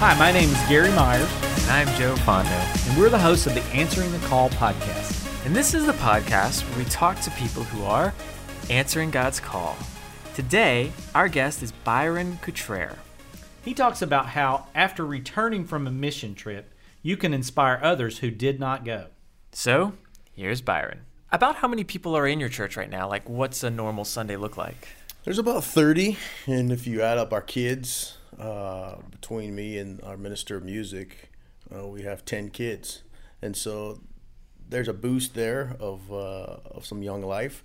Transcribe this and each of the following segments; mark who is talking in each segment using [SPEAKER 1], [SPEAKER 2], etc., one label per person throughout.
[SPEAKER 1] Hi, my name is Gary Myers,
[SPEAKER 2] And I'm Joe Fondo.
[SPEAKER 1] and we're the hosts of the Answering the Call podcast.
[SPEAKER 2] And this is the podcast where we talk to people who are answering God's call. Today, our guest is Byron Cottrell.
[SPEAKER 1] He talks about how, after returning from a mission trip, you can inspire others who did not go.
[SPEAKER 2] So, here's Byron. About how many people are in your church right now? Like, what's a normal Sunday look like?
[SPEAKER 3] There's about 30, and if you add up our kids, uh, between me and our minister of music, uh, we have 10 kids. And so there's a boost there of, uh, of some young life.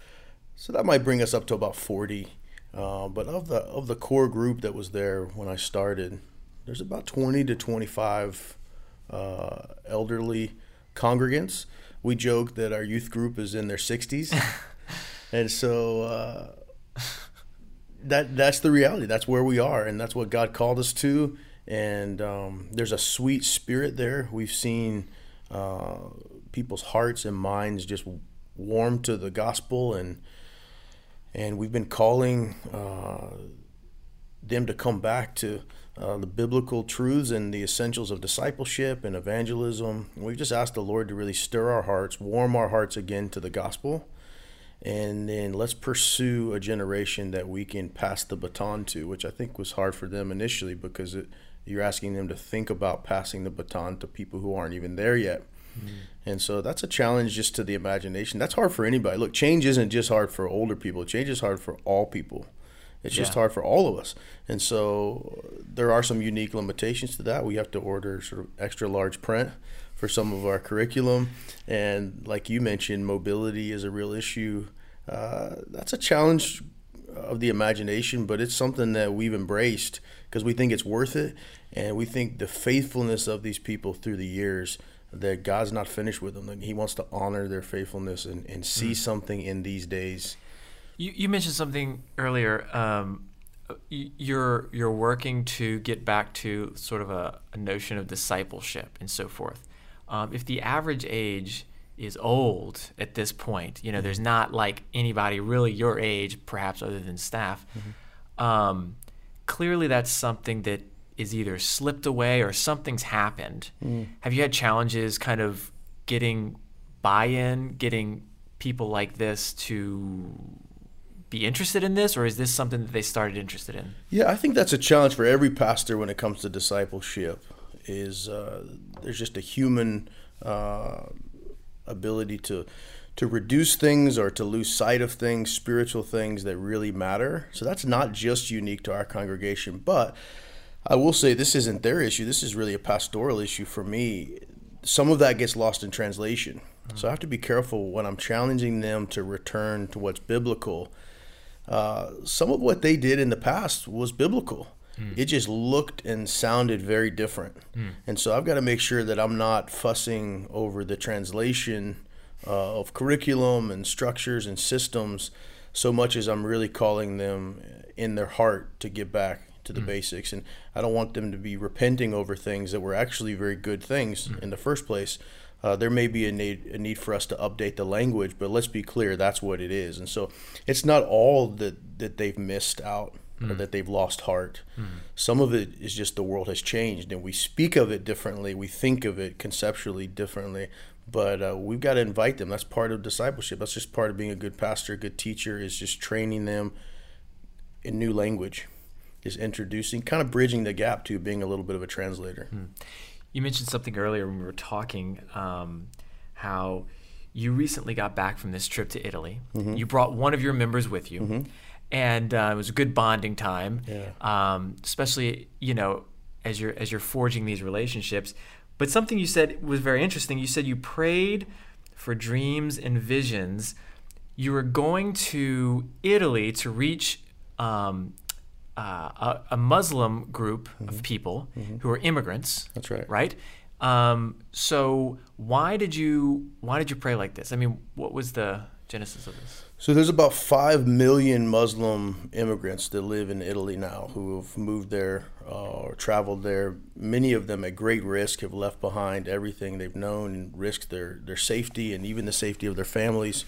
[SPEAKER 3] So that might bring us up to about 40. Uh, but of the of the core group that was there when I started, there's about 20 to 25 uh, elderly congregants. We joke that our youth group is in their 60s. and so uh, that that's the reality. That's where we are, and that's what God called us to. And um, there's a sweet spirit there. We've seen uh, people's hearts and minds just warm to the gospel, and and we've been calling uh, them to come back to uh, the biblical truths and the essentials of discipleship and evangelism. We've just asked the Lord to really stir our hearts, warm our hearts again to the gospel and then let's pursue a generation that we can pass the baton to, which I think was hard for them initially because it, you're asking them to think about passing the baton to people who aren't even there yet. Mm-hmm. And so that's a challenge just to the imagination. That's hard for anybody. Look, change isn't just hard for older people, change is hard for all people. It's just hard for all of us. And so there are some unique limitations to that. We have to order sort of extra large print for some of our curriculum. And like you mentioned, mobility is a real issue. Uh, that's a challenge of the imagination, but it's something that we've embraced because we think it's worth it. And we think the faithfulness of these people through the years that God's not finished with them. He wants to honor their faithfulness and, and see something in these days.
[SPEAKER 2] You, you mentioned something earlier. Um, you're you're working to get back to sort of a, a notion of discipleship and so forth. Um, if the average age is old at this point, you know, there's not like anybody really your age, perhaps other than staff. Um, clearly, that's something that is either slipped away or something's happened. Have you had challenges, kind of getting buy-in, getting people like this to be interested in this, or is this something that they started interested in?
[SPEAKER 3] Yeah, I think that's a challenge for every pastor when it comes to discipleship. Is uh, there's just a human uh, ability to to reduce things or to lose sight of things, spiritual things that really matter. So that's not just unique to our congregation, but I will say this isn't their issue. This is really a pastoral issue for me. Some of that gets lost in translation. So I have to be careful when I'm challenging them to return to what's biblical. Uh, some of what they did in the past was biblical. It just looked and sounded very different. And so I've got to make sure that I'm not fussing over the translation uh, of curriculum and structures and systems so much as I'm really calling them in their heart to get back to the basics. And I don't want them to be repenting over things that were actually very good things in the first place. Uh, there may be a need, a need for us to update the language, but let's be clear, that's what it is. And so it's not all that, that they've missed out or hmm. that they've lost heart. Hmm. Some of it is just the world has changed and we speak of it differently, we think of it conceptually differently. But uh, we've got to invite them. That's part of discipleship. That's just part of being a good pastor, a good teacher, is just training them in new language, is introducing, kind of bridging the gap to being a little bit of a translator. Hmm.
[SPEAKER 2] You mentioned something earlier when we were talking um, how you recently got back from this trip to Italy. Mm-hmm. You brought one of your members with you, mm-hmm. And uh, it was a good bonding time.
[SPEAKER 3] Yeah.
[SPEAKER 2] Um, especially you know as you're as you're forging these relationships. But something you said was very interesting. You said you prayed for dreams and visions. You were going to Italy to reach um, uh, a, a Muslim group of people who are immigrants.
[SPEAKER 3] That's right.
[SPEAKER 2] Right. Um, so why did you why did you pray like this? I mean, what was the genesis of this?
[SPEAKER 3] So there's about five million Muslim immigrants that live in Italy now who have moved there uh, or traveled there. Many of them at great risk have left behind everything they've known and risked their, their safety and even the safety of their families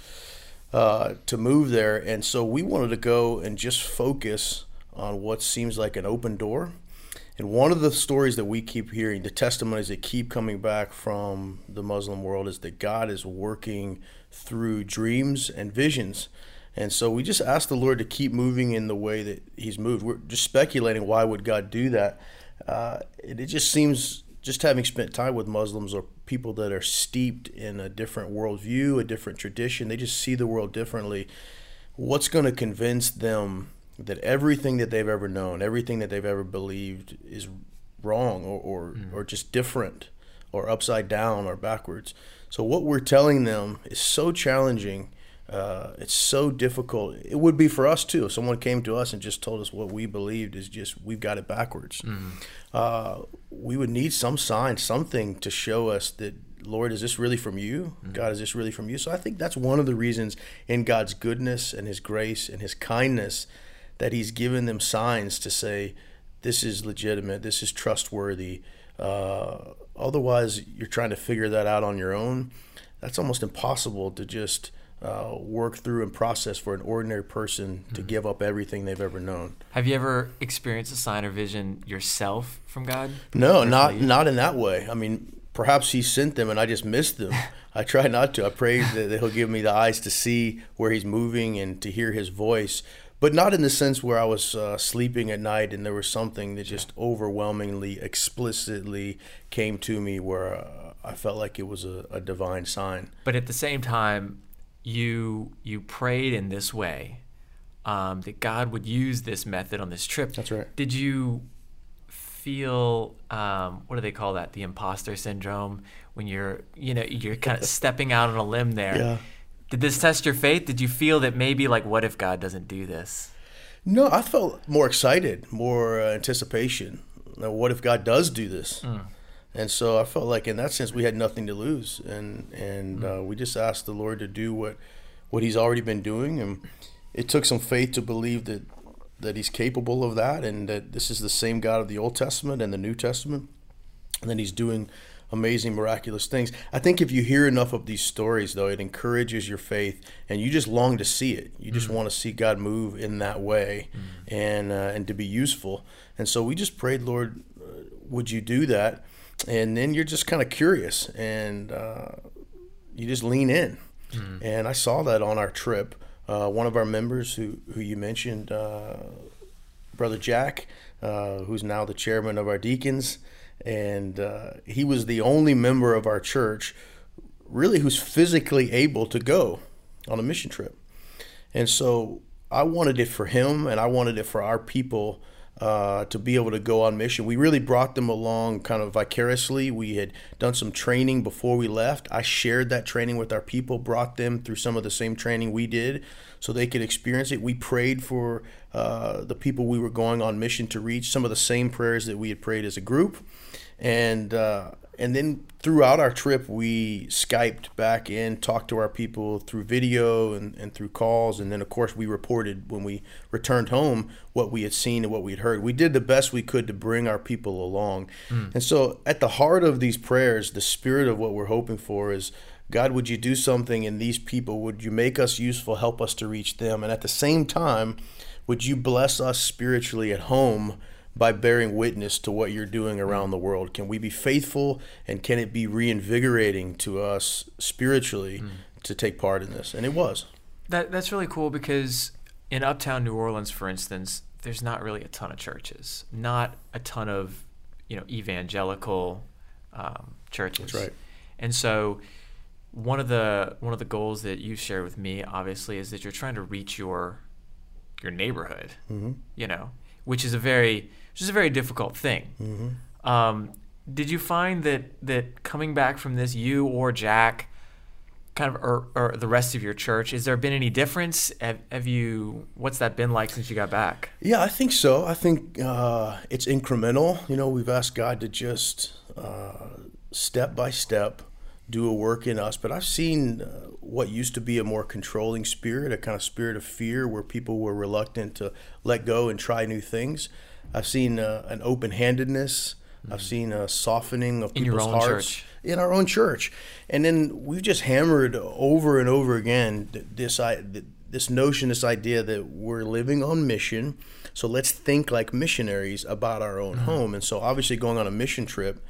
[SPEAKER 3] uh, to move there. And so we wanted to go and just focus on what seems like an open door And one of the stories that we keep hearing, the testimonies that keep coming back from the Muslim world, is that God is working through dreams and visions. And so we just ask the Lord to keep moving in the way that He's moved. We're just speculating why would God do that. Uh, it, it just seems, just having spent time with Muslims or people that are steeped in a different worldview, a different tradition, they just see the world differently. What's going to convince them that everything that they've ever known, everything that they've ever believed is wrong or, or, mm. or just different or upside down or backwards. So what we're telling them is so challenging. Uh, it's so difficult. It would be for us too. If someone came to us and just told us what we believed is just we've got it backwards. Mm. Uh, we would need some sign, something to show us that Lord, is this really from you? Mm-hmm. God, is this really from you? So I think that's one of the reasons in God's goodness and His grace and His kindness that he's given them signs to say this is legitimate, this is trustworthy. Uh, otherwise, you're trying to figure that out on your own. That's almost impossible to just uh, work through and process for an ordinary person to mm-hmm. give up everything they've ever known.
[SPEAKER 2] Have you ever experienced a sign or vision yourself from God?
[SPEAKER 3] No, not not in that way. I mean, perhaps He sent them and I just missed them. I try not to. I pray that He'll give me the eyes to see where He's moving and to hear His voice but not in the sense where I was uh, sleeping at night and there was something that just overwhelmingly, explicitly came to me where uh, I felt like it was a, a, divine sign.
[SPEAKER 2] But at the same time, you you prayed in this way um, that God would use this method on this trip.
[SPEAKER 3] That's right.
[SPEAKER 2] Did you feel um, what do they call that? The imposter syndrome when you're you know you're kind of stepping out on a limb there.
[SPEAKER 3] Yeah
[SPEAKER 2] did this test your faith? Did you feel that maybe like what if God doesn't do this?
[SPEAKER 3] No, I felt more excited, more uh, anticipation. Now, what if God does do this? Mm. And so I felt like in that sense we had nothing to lose, and and mm. uh, we just asked the Lord to do what what He's already been doing, and it took some faith to believe that that He's capable of that, and that this is the same God of the Old Testament and the New Testament, and that He's doing amazing, miraculous things. I think if you hear enough of these stories, though, it encourages your faith, and you just long to see it. You just mm want to see God move in that way, mm and uh, and to be useful. And so we just prayed, Lord, uh, would you do that? And then you're just kind of curious, and uh, you just lean in. mm And I saw that on our trip. Uh, one of our members, who who you mentioned, uh, Brother Jack, uh, who's now the chairman of our deacons and uh, he was the only member of our church really who's physically able to go on a mission trip. And so i wanted it for him and i wanted it for our people uh, to be able to go on mission. We really brought them along kind of vicariously. We had done some training before we left. I shared that training with our people brought them through some of the same training we did so they could experience it. We prayed for uh, the people we were going on mission to reach some of the same prayers that we had prayed as a group and uh, and then throughout our trip we skyped back in talked to our people through video and, and through calls. And then of course we reported when we returned home what we had seen and what we had heard. We did the best we could to bring our people along. Mm. and so at the heart of these prayers the spirit of what we're hoping for is god would you do something in these people? Would you make us useful? Help us to reach them. And at the same time would you bless us spiritually at home by bearing witness to what you're doing around the world? Can we be faithful and can it be reinvigorating to us spiritually mm. to take part in this? And it was.
[SPEAKER 2] That that's really cool because in uptown New Orleans, for instance, there's not really a ton of churches, not a ton of you know evangelical um, churches.
[SPEAKER 3] That's right.
[SPEAKER 2] And so one of the one of the goals that you share with me, obviously, is that you're trying to reach your your neighborhood. Mm-hmm. You know, which is a very which is a very difficult thing. Mm-hmm. Um, did you find that that coming back from this, you or Jack, kind of, or, or the rest of your church, has there been any difference? Have, have, you? What's that been like since you got back?
[SPEAKER 3] Yeah, I think so. I think uh, it's incremental. You know, we've asked God to just uh, step by step do a work in us. But I've seen uh, what used to be a more controlling spirit, a kind of spirit of fear, where people were reluctant to let go and try new things. I've seen uh, an open handedness. Mm-hmm. I've seen a softening of
[SPEAKER 2] in
[SPEAKER 3] people's hearts
[SPEAKER 2] church.
[SPEAKER 3] in our own church, and then we've just hammered over and over again this this notion, this idea that we're living on mission. So let's think like missionaries about our own mm-hmm. home. And so obviously going on a mission trip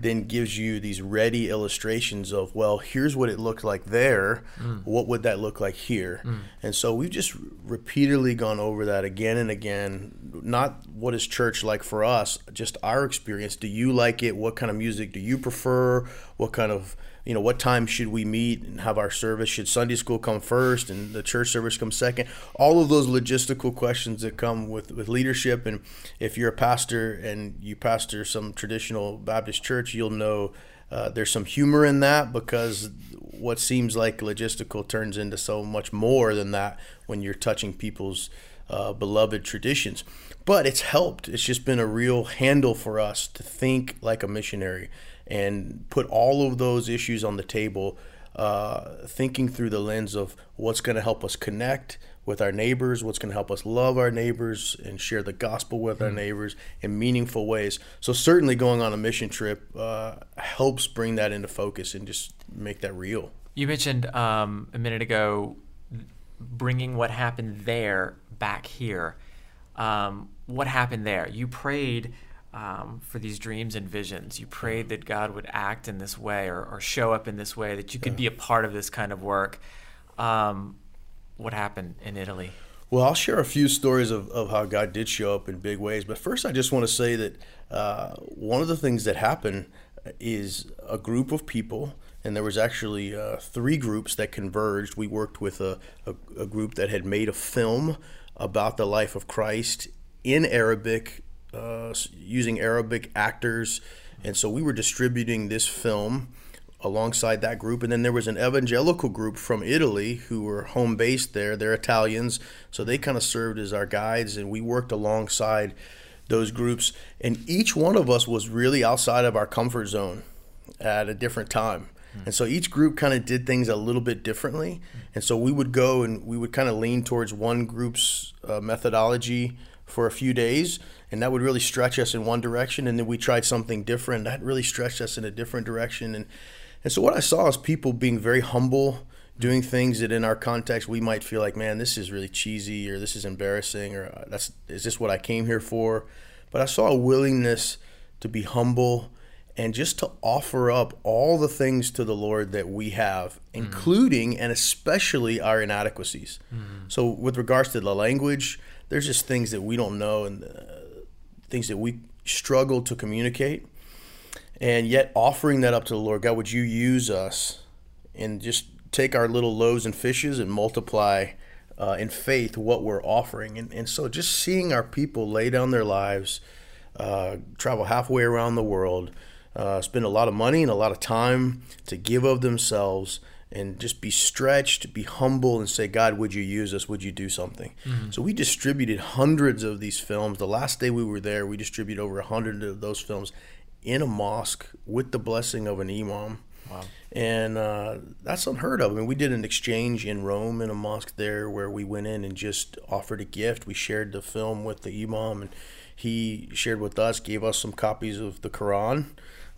[SPEAKER 3] then gives you these ready illustrations of well here's what it looked like there. Mm. what would that look like here? Mm. and so we've just repeatedly gone over that again and again. Not what is church like for us just our experience. Do you like it? What kind of music do you prefer? What kind of you know what time should we meet and have our service? Should sunday school come first and the church service come second? All of those logistical questions that come with with leadership. And if you're a pastor and you pastor some traditional baptist church you'll know uh, there's some humor in that because what seems like logistical turns into so much more than that when you're touching people's uh, beloved traditions. But it's helped. It's just been a real handle for us to think like a missionary and put all of those issues on the table, uh, thinking through the lens of what's going to help us connect with our neighbors, what's going to help us love our neighbors and share the gospel with mm-hmm. our neighbors in meaningful ways. So, certainly going on a mission trip uh, helps bring that into focus and just make that real.
[SPEAKER 2] You mentioned um, a minute ago bringing what happened there back here. Um, what happened there? You prayed um, for these dreams and visions. You prayed that God would act in this way or, or show up in this way, that you could be a part of this kind of work. Um, what happened in Italy?
[SPEAKER 3] Well, I'll share a few stories of, of how God did show up in big ways. But first, I just want to say that uh, one of the things that happened is a group of people, and there was actually uh, three groups that converged. We worked with a, a, a group that had made a film about the life of Christ in Arabic uh, using Arabic actors, and so we were distributing this film alongside that group. And then there was an evangelical group from Italy who were home based there. They're Italians, so they kind of served as our guides, and we worked alongside those groups. And each one of us was really outside of our comfort zone at a different time. Hmm. And so each group kind of did things a little bit differently. And so we would go and we would kind of lean towards one group's uh, methodology for a few days and that would really stretch us in one direction and then we tried something different that really stretched us in a different direction and and so what I saw is people being very humble doing things that in our context we might feel like man this is really cheesy or this is embarrassing or uh, that's is this what I came here for but I saw a willingness to be humble and just to offer up all the things to the Lord that we have, mm. including and especially our inadequacies. Mm. So, with regards to the language, there's just things that we don't know and uh, things that we struggle to communicate. And yet, offering that up to the Lord, God, would you use us and just take our little loaves and fishes and multiply uh, in faith what we're offering? And, and so, just seeing our people lay down their lives, uh, travel halfway around the world, uh, spend a lot of money and a lot of time to give of themselves and just be stretched, be humble, and say, God, would you use us? Would you do something? Mm-hmm. So we distributed hundreds of these films. The last day we were there, we distributed over a hundred of those films in a mosque with the blessing of an imam. Wow. And uh, that's unheard of. I mean, we did an exchange in Rome in a mosque there where we went in and just offered a gift. We shared the film with the imam, and he shared with us, gave us some copies of the Quran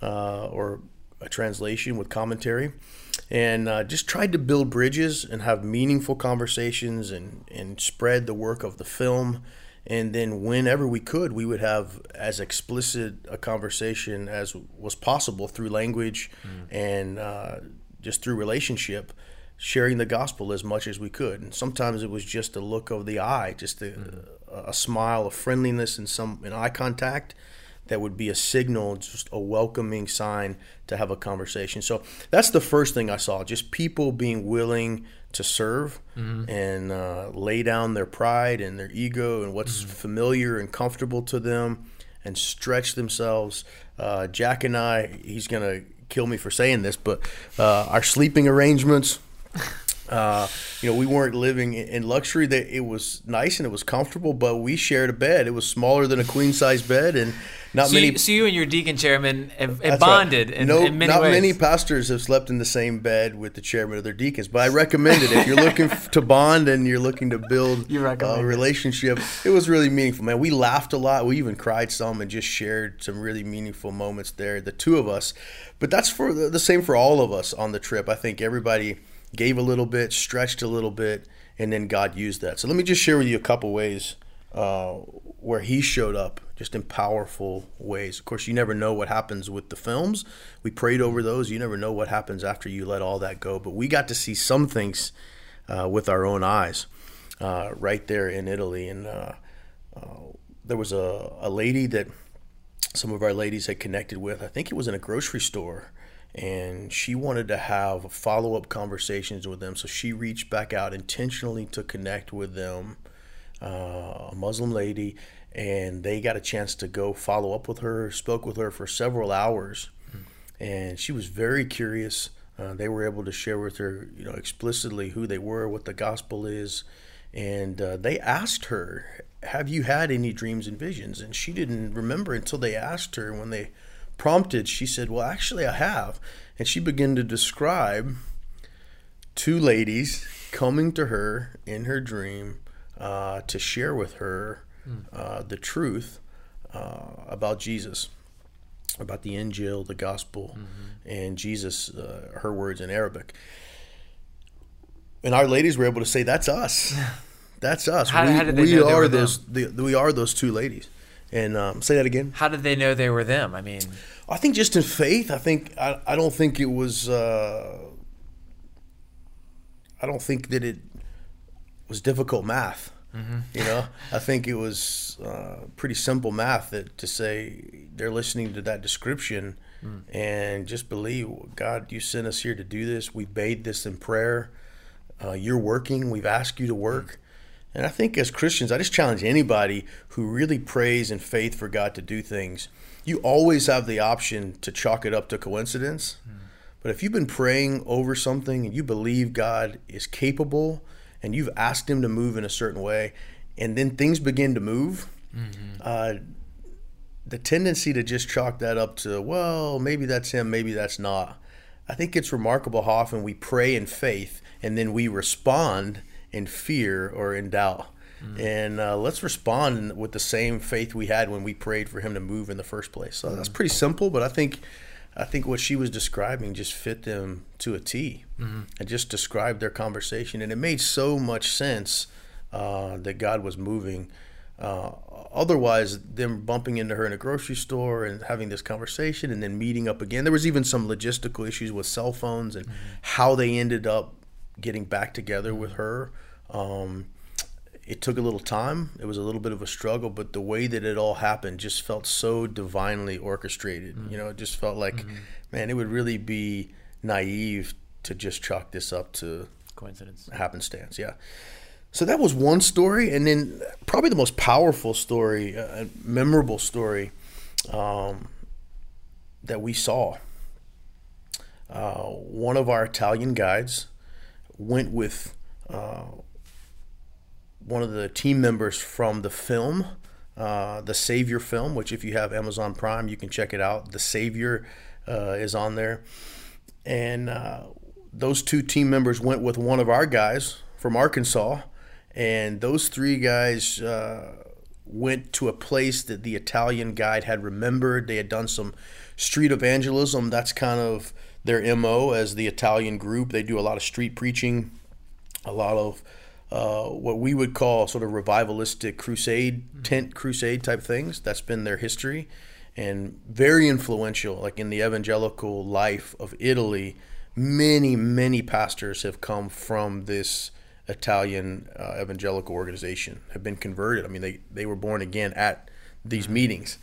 [SPEAKER 3] uh, or a translation with commentary and uh, just tried to build bridges and have meaningful conversations and, and spread the work of the film. And then, whenever we could, we would have as explicit a conversation as was possible through language mm. and uh, just through relationship, sharing the gospel as much as we could. And sometimes it was just a look of the eye, just a, mm. a, a smile of friendliness and some an eye contact that would be a signal, just a welcoming sign to have a conversation. So that's the first thing I saw, just people being willing to serve mm-hmm. and uh, lay down their pride and their ego and what's mm-hmm. familiar and comfortable to them and stretch themselves. Uh, Jack and I, he's going to kill me for saying this, but uh, our sleeping arrangements. Uh, you know, we weren't living in luxury. That it was nice and it was comfortable, but we shared a bed. It was smaller than a queen size bed, and not
[SPEAKER 2] so
[SPEAKER 3] many.
[SPEAKER 2] You, so you and your deacon chairman have, have bonded right. in, no, in many
[SPEAKER 3] not
[SPEAKER 2] ways.
[SPEAKER 3] many pastors have slept in the same bed with the chairman of their deacons. But I recommend it if you're looking to bond and you're looking to build a relationship. It was really meaningful, man. We laughed a lot. We even cried some and just shared some really meaningful moments there, the two of us. But that's for the, the same for all of us on the trip. I think everybody gave a little bit, stretched a little bit, and then God used that. So let me just share with you a couple ways uh, where He showed up, just in powerful ways. Of course, you never know what happens with the films. We prayed over those. You never know what happens after you let all that go. But we got to see some things uh, with our own eyes uh, right there in Italy, and uh, uh, there was a, a lady that some of our ladies had connected with. I think it was in a grocery store and she wanted to have follow up conversations with them. So she reached back out intentionally to connect with them, uh, a Muslim lady, and they got a chance to go follow up with her, spoke with her for several hours, and she was very curious. Uh, they were able to share with her, you know, explicitly who they were, what the gospel is, and uh, they asked her, "Have you had any dreams and visions?" And she didn't remember until they asked her when they prompted, she said, Well, actually, I have. And she began to describe two ladies coming to her in her dream uh, to share with her uh, the truth uh, about Jesus, about the Injil, the gospel, mm-hmm. and Jesus, uh, her words in Arabic. And our ladies were able to say, That's us. That's us.
[SPEAKER 2] How,
[SPEAKER 3] we,
[SPEAKER 2] how
[SPEAKER 3] we are those. The, we are those two ladies. And um, say that again.
[SPEAKER 2] How did they know they were them? I mean,
[SPEAKER 3] I think just in faith. I think I, I don't think it was. Uh, I don't think that it was difficult math. Mm-hmm. You know, I think it was uh, pretty simple math that to say they're listening to that description mm. and just believe God, you sent us here to do this. We bathed this in prayer. Uh, you're working. We've asked you to work. Mm. And I think as Christians, I just challenge anybody who really prays in faith for God to do things. You always have the option to chalk it up to coincidence. Mm. But if you've been praying over something and you believe God is capable and you've asked Him to move in a certain way, and then things begin to move, mm-hmm. uh, the tendency to just chalk that up to, well, maybe that's Him, maybe that's not. I think it's remarkable how often we pray in faith and then we respond in fear or in doubt. Mm. And uh, let's respond with the same faith we had when we prayed for him to move in the first place. So mm. that's pretty simple, but I think I think what she was describing just fit them to a T mm-hmm. and just described their conversation. And it made so much sense uh, that God was moving. Uh, otherwise, them bumping into her in a grocery store and having this conversation and then meeting up again. There was even some logistical issues with cell phones and mm-hmm. how they ended up getting back together with her. Um, it took a little time. It was a little bit of a struggle, but the way that it all happened just felt so divinely orchestrated. Mm-hmm. You know, it just felt like, mm-hmm. man, it would really be naive to just chalk this up to
[SPEAKER 2] coincidence,
[SPEAKER 3] happenstance. Yeah. So that was one story, and then probably the most powerful story, uh, memorable story um, that we saw. Uh, one of our Italian guides went with uh, one of the team members from the film, uh, the Savior film, which if you have Amazon Prime, you can check it out. The Savior uh, is on there, and uh, those two team members went with one of our guys from Arkansas, and those three guys uh, went to a place that the Italian guide had remembered. They had done some street evangelism. That's kind of their mo as the Italian group. They do a lot of street preaching, a lot of uh, what we would call sort of revivalistic crusade, mm-hmm. tent crusade type things. That's been their history and very influential, like in the evangelical life of Italy. Many, many pastors have come from this Italian uh, evangelical organization, have been converted. I mean, they, they were born again at these mm-hmm. meetings.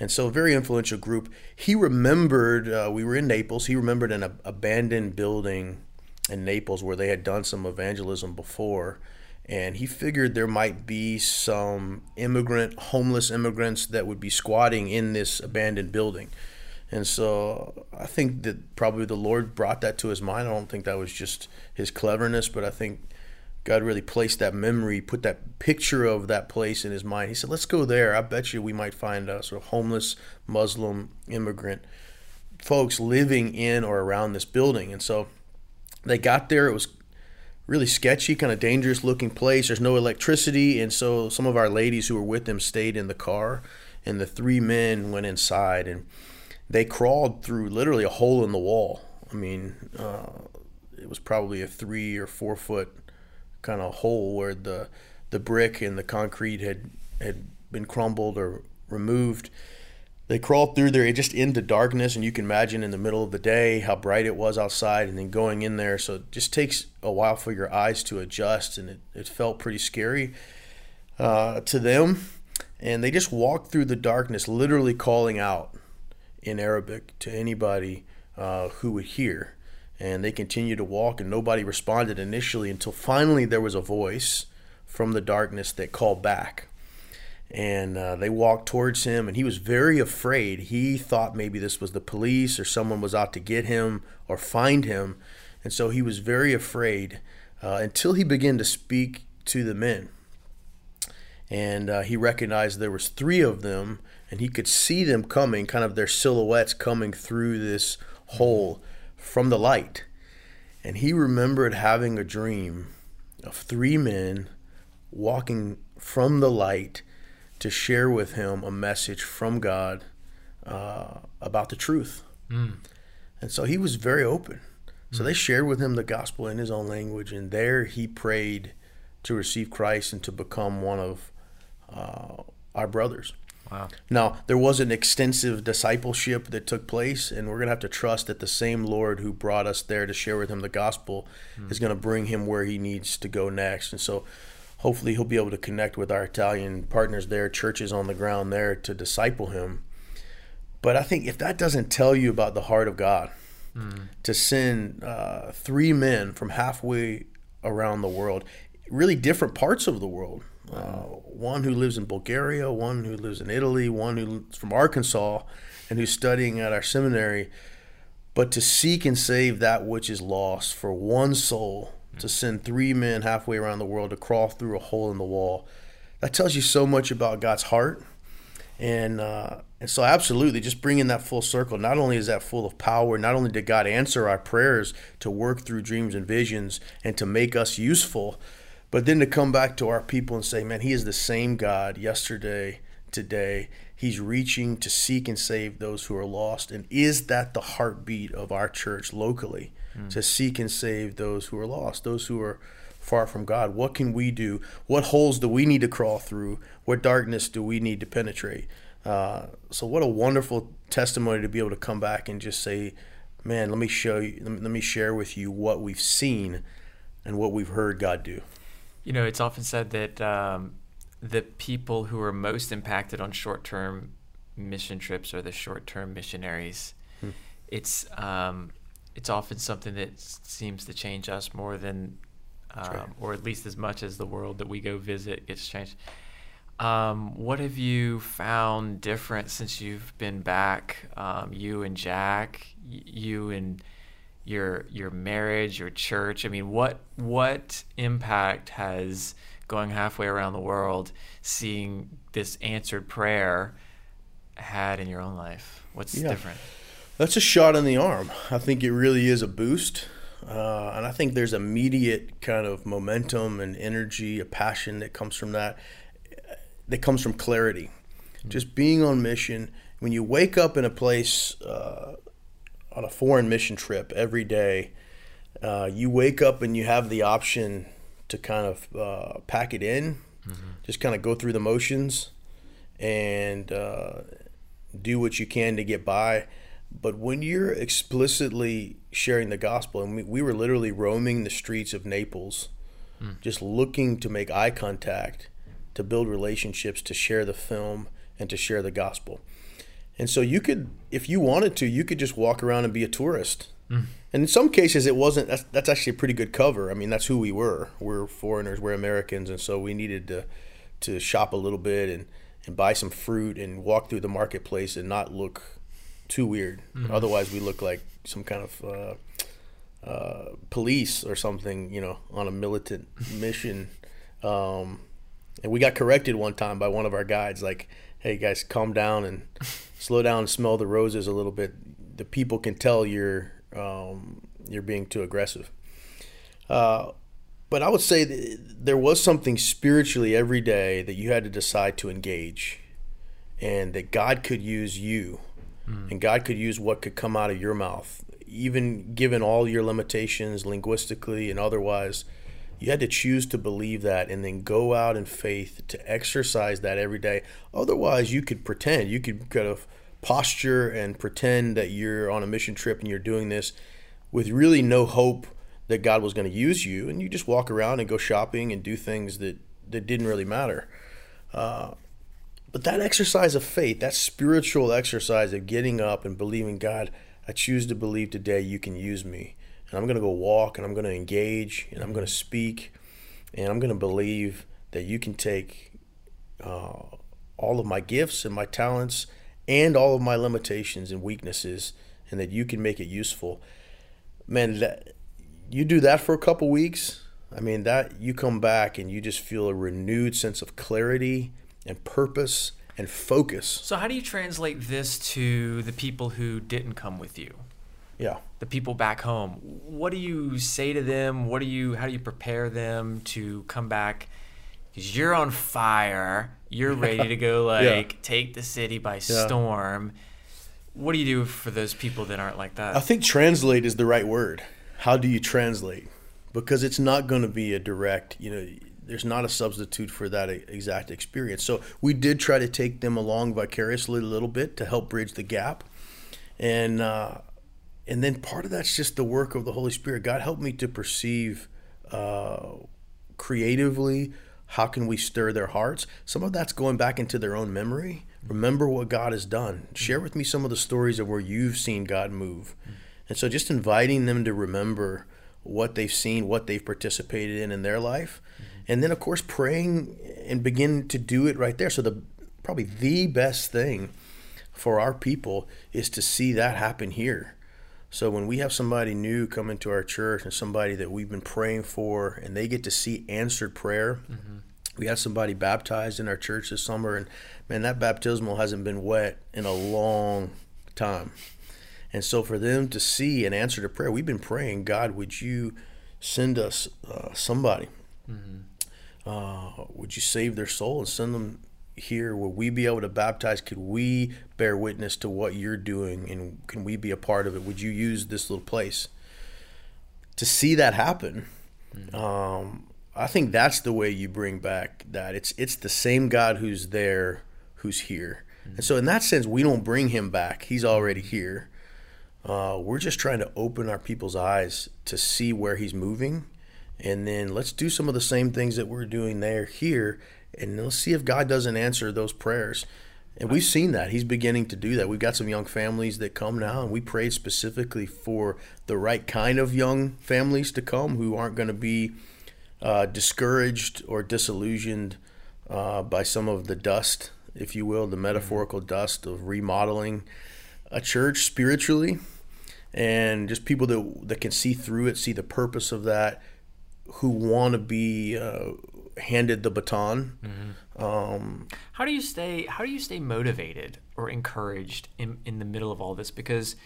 [SPEAKER 3] And so, a very influential group. He remembered, uh, we were in Naples, he remembered an ab- abandoned building in Naples where they had done some evangelism before. And he figured there might be some immigrant, homeless immigrants that would be squatting in this abandoned building. And so I think that probably the Lord brought that to his mind. I don't think that was just his cleverness, but I think God really placed that memory, put that picture of that place in his mind. He said, "Let's go there. I bet you we might find a sort of homeless Muslim immigrant folks living in or around this building." And so they got there. It was really sketchy, kind of dangerous looking place. There's no electricity, and so some of our ladies who were with them stayed in the car, and the three men went inside and they crawled through literally a hole in the wall. I mean, uh, it was probably a three or four foot kind of hole where the the brick and the concrete had had been crumbled or removed. They crawled through there just into darkness, and you can imagine in the middle of the day how bright it was outside, and then going in there. So it just takes a while for your eyes to adjust, and it, it felt pretty scary uh, to them. And they just walked through the darkness, literally calling out in Arabic to anybody uh, who would hear. And they continued to walk, and nobody responded initially until finally there was a voice from the darkness that called back. And uh, they walked towards him, and he was very afraid. He thought maybe this was the police or someone was out to get him or find him. And so he was very afraid uh, until he began to speak to the men. And uh, he recognized there was three of them, and he could see them coming, kind of their silhouettes coming through this hole from the light. And he remembered having a dream of three men walking from the light to share with him a message from God uh, about the truth. Mm. And so he was very open. So they shared with him the gospel in his own language, and there he prayed to receive Christ and to become one of uh, our brothers.
[SPEAKER 2] Wow.
[SPEAKER 3] Now, there was an extensive discipleship that took place, and we're going to have to trust that the same Lord who brought us there to share with him the gospel mm. is going to bring him where he needs to go next. And so, hopefully, he'll be able to connect with our Italian partners there, churches on the ground there to disciple him. But I think if that doesn't tell you about the heart of God, mm. to send uh, three men from halfway around the world, really different parts of the world, uh, one who lives in Bulgaria, one who lives in Italy, one who's from Arkansas, and who's studying at our seminary. But to seek and save that which is lost for one soul, to send three men halfway around the world to crawl through a hole in the wall, that tells you so much about God's heart. And uh, and so, absolutely, just bringing that full circle. Not only is that full of power, not only did God answer our prayers to work through dreams and visions and to make us useful, but then to come back to our people and say, man, He is the same God yesterday, today. He's reaching to seek and save those who are lost. And is that the heartbeat of our church locally? Mm. To seek and save those who are lost, those who are far from God? What can we do? What holes do we need to crawl through? What darkness do we need to penetrate? Uh, so, what a wonderful testimony to be able to come back and just say, man, let me show you, let me share with you what we've seen and what we've heard God do.
[SPEAKER 2] You know, it's often said that um, the people who are most impacted on short term mission trips are the short term missionaries. Hmm. It's um, it's often something that seems to change us more than, um, right. or at least as much as the world that we go visit gets changed. Um, what have you found different since you've been back? Um, you and Jack, you and your your marriage, your church. I mean, what what impact has going halfway around the world, seeing this answered prayer, had in your own life? What's yeah. different?
[SPEAKER 3] That's a shot in the arm. I think it really is a boost. Uh, and I think there's immediate kind of momentum and energy, a passion that comes from that, that comes from clarity. Mm-hmm. Just being on mission. When you wake up in a place uh, on a foreign mission trip every day, uh, you wake up and you have the option to kind of uh, pack it in, mm-hmm. just kind of go through the motions and uh, do what you can to get by. But when you're explicitly sharing the gospel, and we, we were literally roaming the streets of Naples, mm. just looking to make eye contact, to build relationships, to share the film, and to share the gospel. And so you could, if you wanted to, you could just walk around and be a tourist. Mm. And in some cases, it wasn't. That's, that's actually a pretty good cover. I mean, that's who we were. We're foreigners. We're Americans, and so we needed to to shop a little bit and and buy some fruit and walk through the marketplace and not look too weird. Mm. Otherwise, we look like some kind of uh, uh, police or something, you know, on a militant mission. Um, and we got corrected one time by one of our guides, like, "Hey guys, calm down and slow down and smell the roses a little bit. The people can tell you're um, you're being too aggressive." Uh, but I would say there was something spiritually every day that you had to decide to engage, and that God could use you, mm. and God could use what could come out of your mouth, even given all your limitations linguistically and otherwise You had to choose to believe that and then go out in faith to exercise that every day. Otherwise, you could pretend. You could kind of posture and pretend that you're on a mission trip and you're doing this with really no hope that God was going to use you. And you just walk around and go shopping and do things that, that didn't really matter. Uh, but that exercise of faith, that spiritual exercise of getting up and believing, God, I choose to believe today you can use me and I'm going to go walk and I'm going to engage and I'm going to speak and I'm going to believe that you can take uh, all of my gifts and my talents and all of my limitations and weaknesses and that you can make it useful. Man, that, you do that for a couple weeks. I mean, that you come back and you just feel a renewed sense of clarity and purpose and focus.
[SPEAKER 2] So, how do you translate this to the people who didn't come with you?
[SPEAKER 3] Yeah.
[SPEAKER 2] The people back home. What do you say to them? What do you how do you prepare them to come back cuz you're on fire. You're ready to go like yeah. take the city by yeah. storm. What do you do for those people that aren't like that?
[SPEAKER 3] I think translate is the right word. How do you translate? Because it's not going to be a direct, you know, there's not a substitute for that exact experience. So we did try to take them along vicariously a little bit to help bridge the gap. And uh, and then part of that's just the work of the Holy Spirit. God help me to perceive uh, creatively how can we stir their hearts. Some of that's going back into their own memory. Remember what God has done. Share with me some of the stories of where you've seen God move. And so just inviting them to remember what they've seen, what they've participated in in their life. And then of course praying and begin to do it right there. So the probably the best thing for our people is to see that happen here so when we have somebody new come into our church and somebody that we've been praying for, and they get to see answered prayer, mm-hmm. we had somebody baptized in our church this summer, and man, that baptismal hasn't been wet in a long time. And so for them to see an answer to prayer, we've been praying, God, would you send us uh, somebody? Mm-hmm. Uh, would you save their soul and send them here? Will we be able to baptize? Could we bear witness to what you're doing and can we be a part of it? Would you use this little place to see that happen? Mm-hmm. um, i think that's the way you bring back that. It's it's the same god who's there who's here. Mm-hmm. and so in that sense we don't bring him back. He's already here. Uh, we're just trying to open our people's eyes to see where he's moving and then let's do some of the same things that we're doing there here and let's see if God doesn't answer those prayers. And we've seen that. He's beginning to do that. We've got some young families that come now, and we prayed specifically for the right kind of young families to come who aren't going to be uh, discouraged or disillusioned uh, by some of the dust, if you will, the metaphorical dust of remodeling a church spiritually. And just people that, that can see through it, see the purpose of that, who want to be uh, handed the baton. Mm-hmm. Um,
[SPEAKER 2] how do you stay? How do you stay motivated or encouraged in in the middle of all this? Because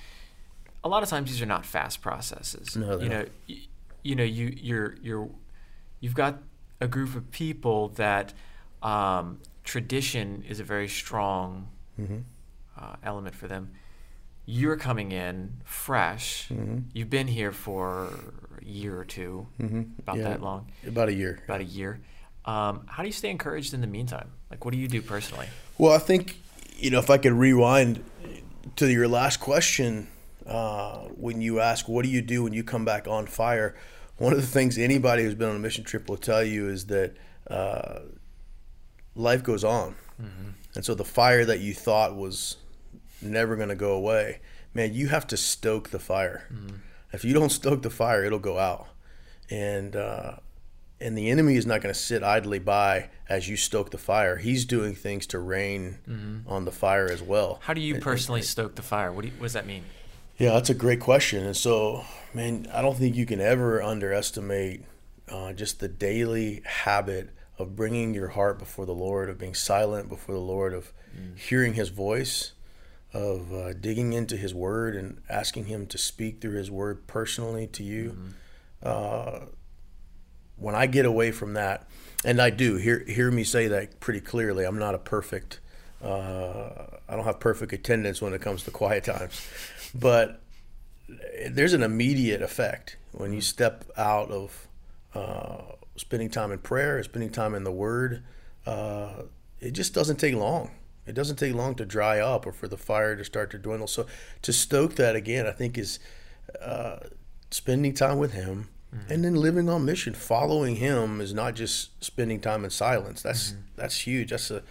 [SPEAKER 2] a lot of times these are not fast processes.
[SPEAKER 3] No,
[SPEAKER 2] you know, you, you, know, you you're you're you've got a group of people that um, tradition is a very strong mm-hmm. uh, element for them. You're coming in fresh. Mm-hmm. You've been here for a year or 2 mm-hmm. about yeah, that long.
[SPEAKER 3] About a year.
[SPEAKER 2] About a year. Um, how do you stay encouraged in the meantime? Like, what do you do personally?
[SPEAKER 3] Well, I think, you know, if I could rewind to your last question, uh, when you ask, what do you do when you come back on fire? One of the things anybody who's been on a mission trip will tell you is that uh, life goes on. Mm-hmm. And so the fire that you thought was never going to go away, man, you have to stoke the fire. Mm-hmm. If you don't stoke the fire, it'll go out. And, uh, and the enemy is not going to sit idly by as you stoke the fire. He's doing things to rain mm-hmm. on the fire as well.
[SPEAKER 2] How do you personally stoke the fire? What, do you, what does that mean?
[SPEAKER 3] Yeah, that's a great question. And so, man, I don't think you can ever underestimate uh, just the daily habit of bringing your heart before the Lord, of being silent before the Lord, of mm. hearing His voice, of uh, digging into His Word and asking Him to speak through His Word personally to you. Mm-hmm. Uh, when I get away from that, and I do hear hear me say that pretty clearly. I'm not a perfect. Uh, I don't have perfect attendance when it comes to quiet times, but there's an immediate effect when you step out of uh, spending time in prayer, spending time in the Word, uh, it just doesn't take long. It doesn't take long to dry up or for the fire to start to dwindle. So to stoke that again, I think is uh, spending time with Him mm-hmm. and then living on mission. Following Him is not just spending time in silence. That's mm-hmm. that's huge. That's a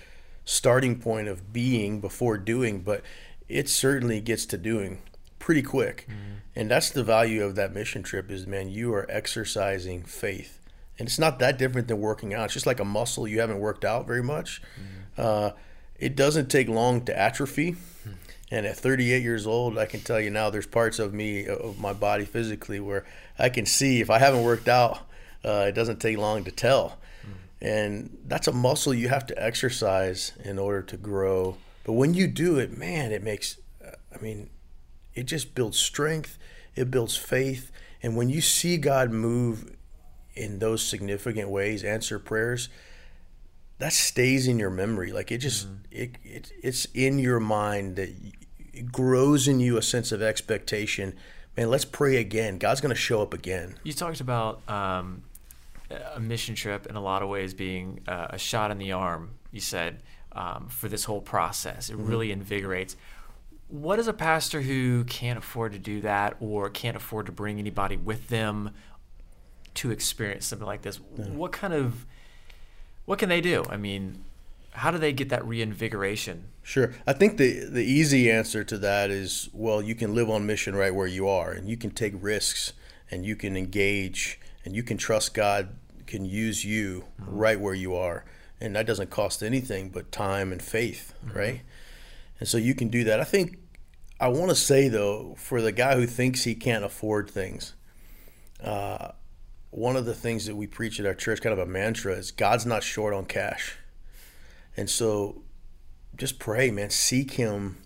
[SPEAKER 3] starting point of being before doing, but it certainly gets to doing pretty quick. Mm-hmm. And that's the value of that mission trip is man, you are exercising faith. And it's not that different than working out. It's just like a muscle you haven't worked out very much. Mm-hmm. Uh, it doesn't take long to atrophy. And at 38 years old, I can tell you now, there's parts of me, of my body physically, where I can see if I haven't worked out, uh, it doesn't take long to tell. Mm-hmm. And that's a muscle you have to exercise in order to grow. But when you do it, man, it makes, I mean, it just builds strength, it builds faith. And when you see God move in those significant ways, answer prayers, that stays in your memory. Like it just mm-hmm. it, it it's in your mind that it grows in you a sense of expectation. Man, let's pray again. God's going to show up again.
[SPEAKER 2] You talked about um, a mission trip in a lot of ways being uh, a shot in the arm. You said um, for this whole process, it mm-hmm. really invigorates what is a pastor who can't afford to do that or can't afford to bring anybody with them to experience something like this? Yeah. What kind of what can they do? I mean, how do they get that reinvigoration?
[SPEAKER 3] Sure. I think the the easy answer to that is well, you can live on mission right where you are and you can take risks and you can engage and you can trust God can use you mm-hmm. right where you are. And that doesn't cost anything but time and faith, mm-hmm. right? And so you can do that. I think I want to say though, for the guy who thinks he can't afford things, uh, one of the things that we preach at our church, kind of a mantra, is God's not short on cash. And so just pray, man, seek Him,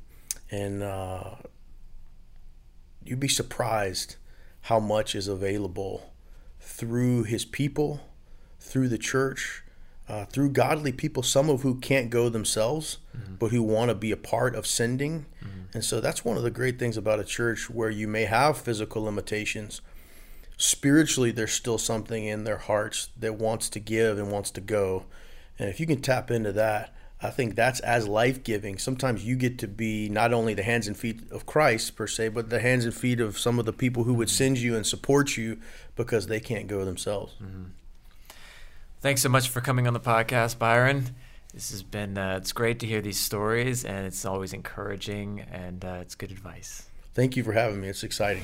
[SPEAKER 3] and uh, you'd be surprised how much is available through His people, through the church, uh, through godly people, some of who can't go themselves, mm-hmm. but who want to be a part of sending. Mm-hmm. And so that's one of the great things about a church where you may have physical limitations. Spiritually, there's still something in their hearts that wants to give and wants to go. And if you can tap into that, I think that's as life giving. Sometimes you get to be not only the hands and feet of Christ, per se, but the hands and feet of some of the people who would send you and support you because they can't go themselves. Mm-hmm.
[SPEAKER 2] Thanks so much for coming on the podcast, Byron. This has been uh, it's great to hear these stories, and it's always encouraging, and uh, it's good advice.
[SPEAKER 3] Thank you for having me. It's exciting.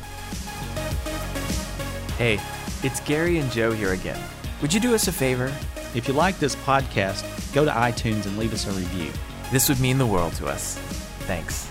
[SPEAKER 4] Hey, it's Gary and Joe here again. Would you do us a favor?
[SPEAKER 1] If you like this podcast, go to iTunes and leave us a review.
[SPEAKER 4] This would mean the world to us. Thanks.